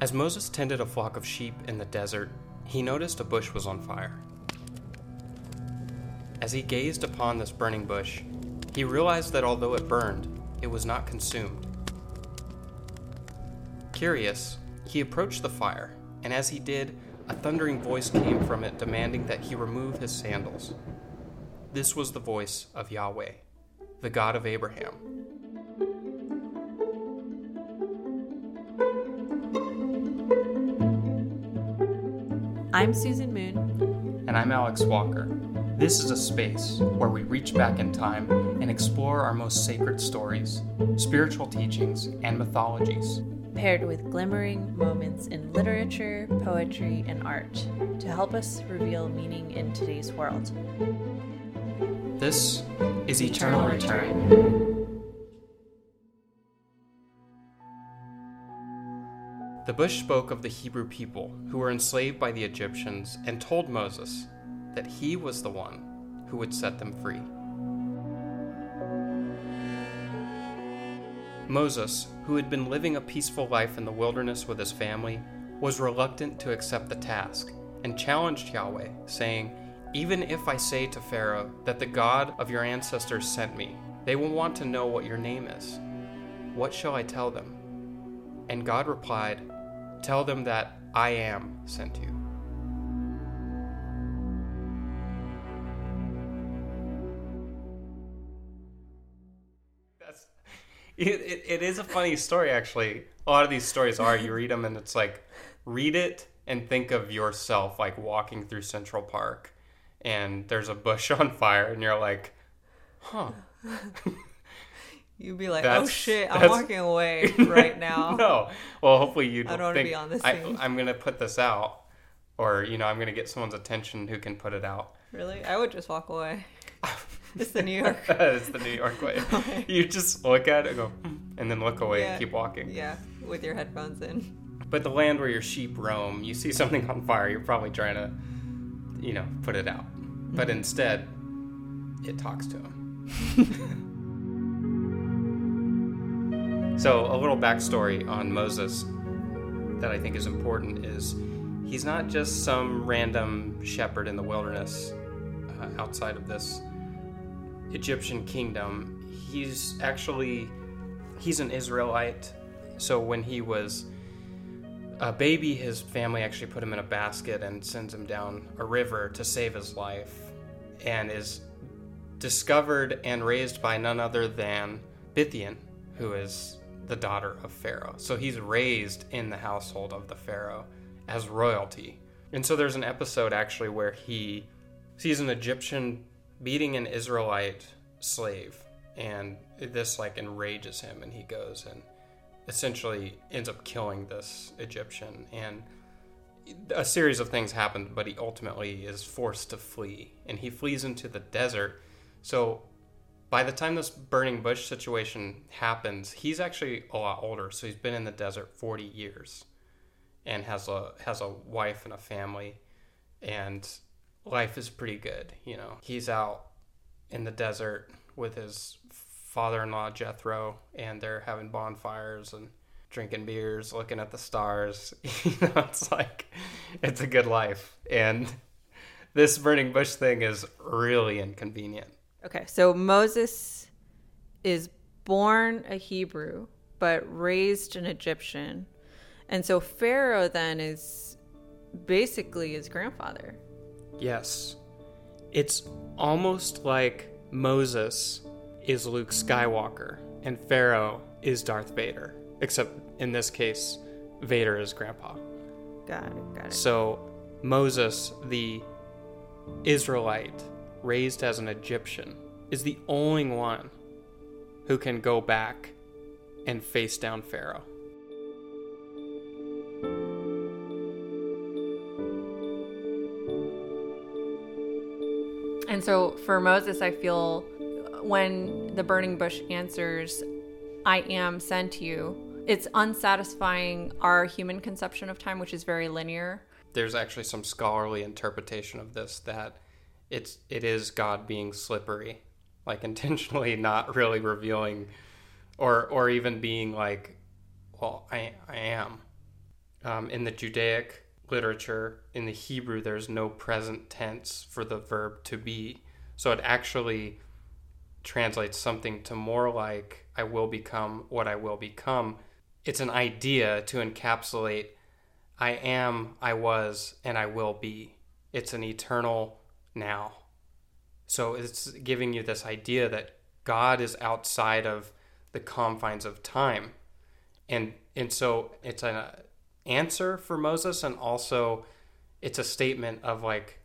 As Moses tended a flock of sheep in the desert, he noticed a bush was on fire. As he gazed upon this burning bush, he realized that although it burned, it was not consumed. Curious, he approached the fire, and as he did, a thundering voice came from it demanding that he remove his sandals. This was the voice of Yahweh, the God of Abraham. I'm Susan Moon. And I'm Alex Walker. This is a space where we reach back in time and explore our most sacred stories, spiritual teachings, and mythologies. Paired with glimmering moments in literature, poetry, and art to help us reveal meaning in today's world. This is Eternal Return. The bush spoke of the Hebrew people who were enslaved by the Egyptians and told Moses that he was the one who would set them free. Moses, who had been living a peaceful life in the wilderness with his family, was reluctant to accept the task and challenged Yahweh, saying, Even if I say to Pharaoh that the God of your ancestors sent me, they will want to know what your name is. What shall I tell them? And God replied, Tell them that I am sent you. That's it, it, it is a funny story actually. A lot of these stories are you read them and it's like read it and think of yourself like walking through Central Park and there's a bush on fire and you're like, "Huh." You'd be like, oh shit, I'm walking away right now. no. Well, hopefully you. I don't wanna be on this I, scene. I'm gonna put this out, or you know, I'm gonna get someone's attention who can put it out. Really? I would just walk away. It's the New York. it's the New York way. you just look at it, and go, "Hmm," and then look away Yeah. and keep walking. Yeah, with your headphones in. But the land where your sheep roam, you see something on fire, you're probably trying to, you know, put it out. But Mm-hmm. instead, it talks to him. So, a little backstory on Moses that I think is important is he's not just some random shepherd in the wilderness uh, outside of this Egyptian kingdom. He's actually he's an Israelite. So when he was a baby, his family actually put him in a basket and sends him down a river to save his life, and is discovered and raised by none other than Bithian, who is the daughter of Pharaoh. So he's raised in the household of the Pharaoh as royalty. And so there's an episode actually where he sees an Egyptian beating an Israelite slave, and this like enrages him, and he goes and essentially ends up killing this Egyptian. And a series of things happen, but he ultimately is forced to flee, and he flees into the desert. So by the time this burning bush situation happens, he's actually a lot older. So he's been in the desert 40 years and has a has a wife and a family and life is pretty good, you know. He's out in the desert with his father-in-law Jethro and they're having bonfires and drinking beers, looking at the stars. you know, it's like it's a good life. And this burning bush thing is really inconvenient. Okay, so Moses is born a Hebrew, but raised an Egyptian. And so Pharaoh then is basically his grandfather. Yes. It's almost like Moses is Luke Skywalker and Pharaoh is Darth Vader, except in this case, Vader is grandpa. Got it, got it. So Moses, the Israelite raised as an Egyptian, is the only one who can go back and face down Pharaoh. And so for Moses, I feel when the burning bush answers, I am sent to you, it's unsatisfying our human conception of time, which is very linear. There's actually some scholarly interpretation of this that it's it is God being slippery, like intentionally not really revealing or or even being like, well, I I am. Um, in the Judaic literature, in the Hebrew, there's no present tense for the verb to be. So it actually translates something to more like, I will become what I will become. It's an idea to encapsulate I am, I was, and I will be. It's an eternal now. So it's giving you this idea that God is outside of the confines of time. And and so it's an uh, answer for Moses and also it's a statement of like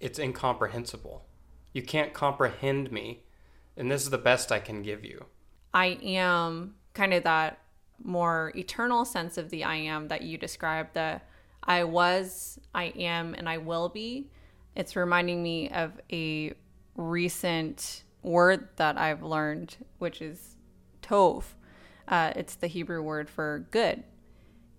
it's incomprehensible. You can't comprehend me and this is the best I can give you. I am kind of that more eternal sense of the I am that you described the I was, I am, and I will be. It's reminding me of a recent word that I've learned, which is tov. Uh, it's the Hebrew word for good.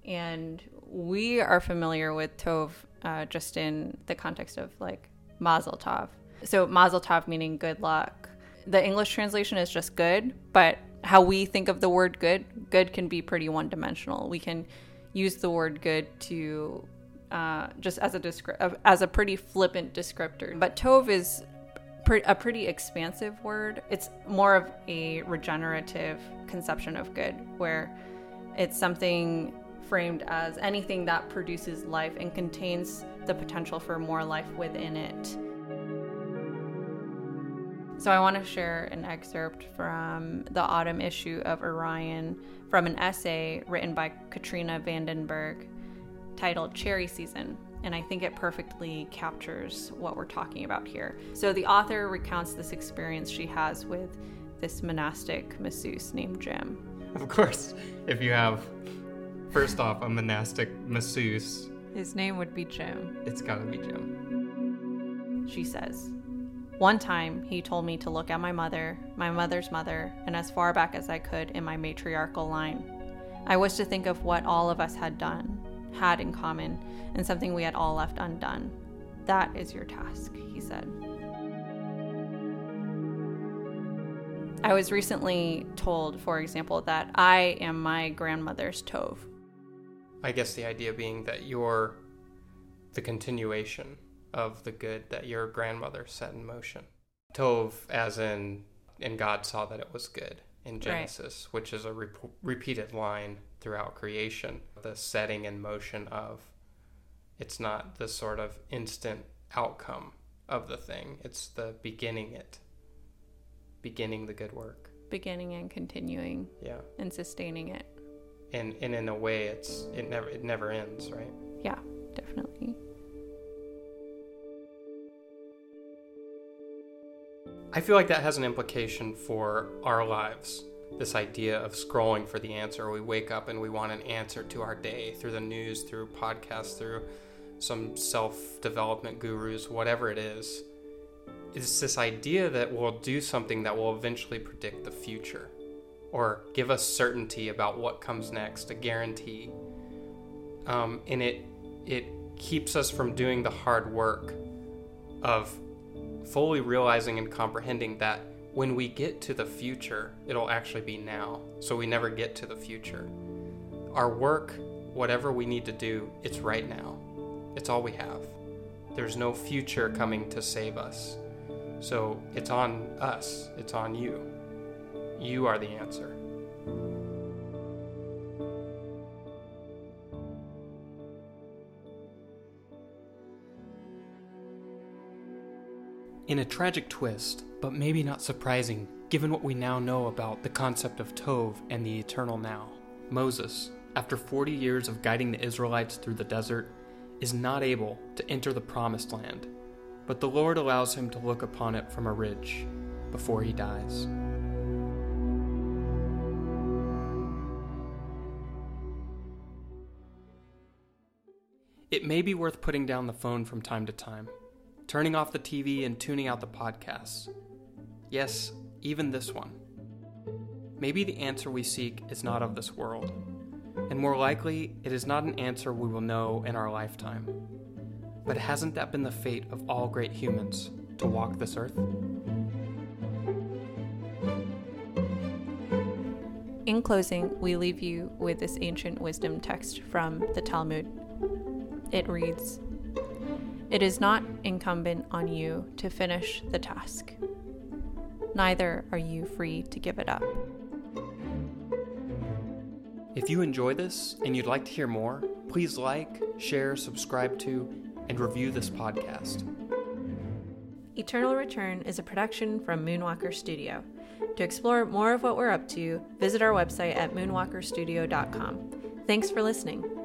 And we are familiar with tov uh, just in the context of like mazel tov. So mazel tov meaning good luck. The English translation is just good, but how we think of the word good, good can be pretty one dimensional. We can use the word good to uh, just as a descri- as a pretty flippant descriptor. But tov is pre- a pretty expansive word. It's more of a regenerative conception of good, where it's something framed as anything that produces life and contains the potential for more life within it. So, I want to share an excerpt from the autumn issue of Orion from an essay written by Katrina Vandenberg titled Cherry Season. And I think it perfectly captures what we're talking about here. So, the author recounts this experience she has with this monastic masseuse named Jim. Of course, if you have, first off, a monastic masseuse, his name would be Jim. It's gotta be Jim. She says, one time, he told me to look at my mother, my mother's mother, and as far back as I could in my matriarchal line. I was to think of what all of us had done, had in common, and something we had all left undone. That is your task, he said. I was recently told, for example, that I am my grandmother's Tov. I guess the idea being that you're the continuation of the good that your grandmother set in motion. Tov, as in, and God saw that it was good in Genesis, right. which is a repeated line throughout creation. The setting in motion of it's not the sort of instant outcome of the thing, it's the beginning it, beginning the good work. Beginning and continuing. Yeah. And sustaining it. And, and in a way, it's it never it never ends, right? Yeah, definitely. I feel like that has an implication for our lives. This idea of scrolling for the answer. We wake up and we want an answer to our day through the news, through podcasts, through some self development gurus, whatever it is. It's this idea that we'll do something that will eventually predict the future or give us certainty about what comes next, a guarantee. Um, and it, it keeps us from doing the hard work of fully realizing and comprehending that when we get to the future, it'll actually be now. So we never get to the future. Our work, whatever we need to do, it's right now. It's all we have. There's no future coming to save us. So it's on us, it's on you. You are the answer. In a tragic twist, but maybe not surprising given what we now know about the concept of Tov and the eternal now, Moses, after 40 years of guiding the Israelites through the desert, is not able to enter the promised land, but the Lord allows him to look upon it from a ridge before he dies. It may be worth putting down the phone from time to time turning off the TV and tuning out the podcasts. Yes, even this one. Maybe the answer we seek is not of this world, and more likely, it is not an answer we will know in our lifetime. But hasn't that been the fate of all great humans to walk this earth? In closing, we leave you with this ancient wisdom text from the Talmud. It reads It is not incumbent on you to finish the task, neither are you free to give it up. If you enjoy this and you'd like to hear more, please like, share, subscribe to, and review this podcast. Eternal Return is a production from Moonwalker Studio. To explore more of what we're up to, visit our website at moonwalkerstudio.com. Thanks for listening.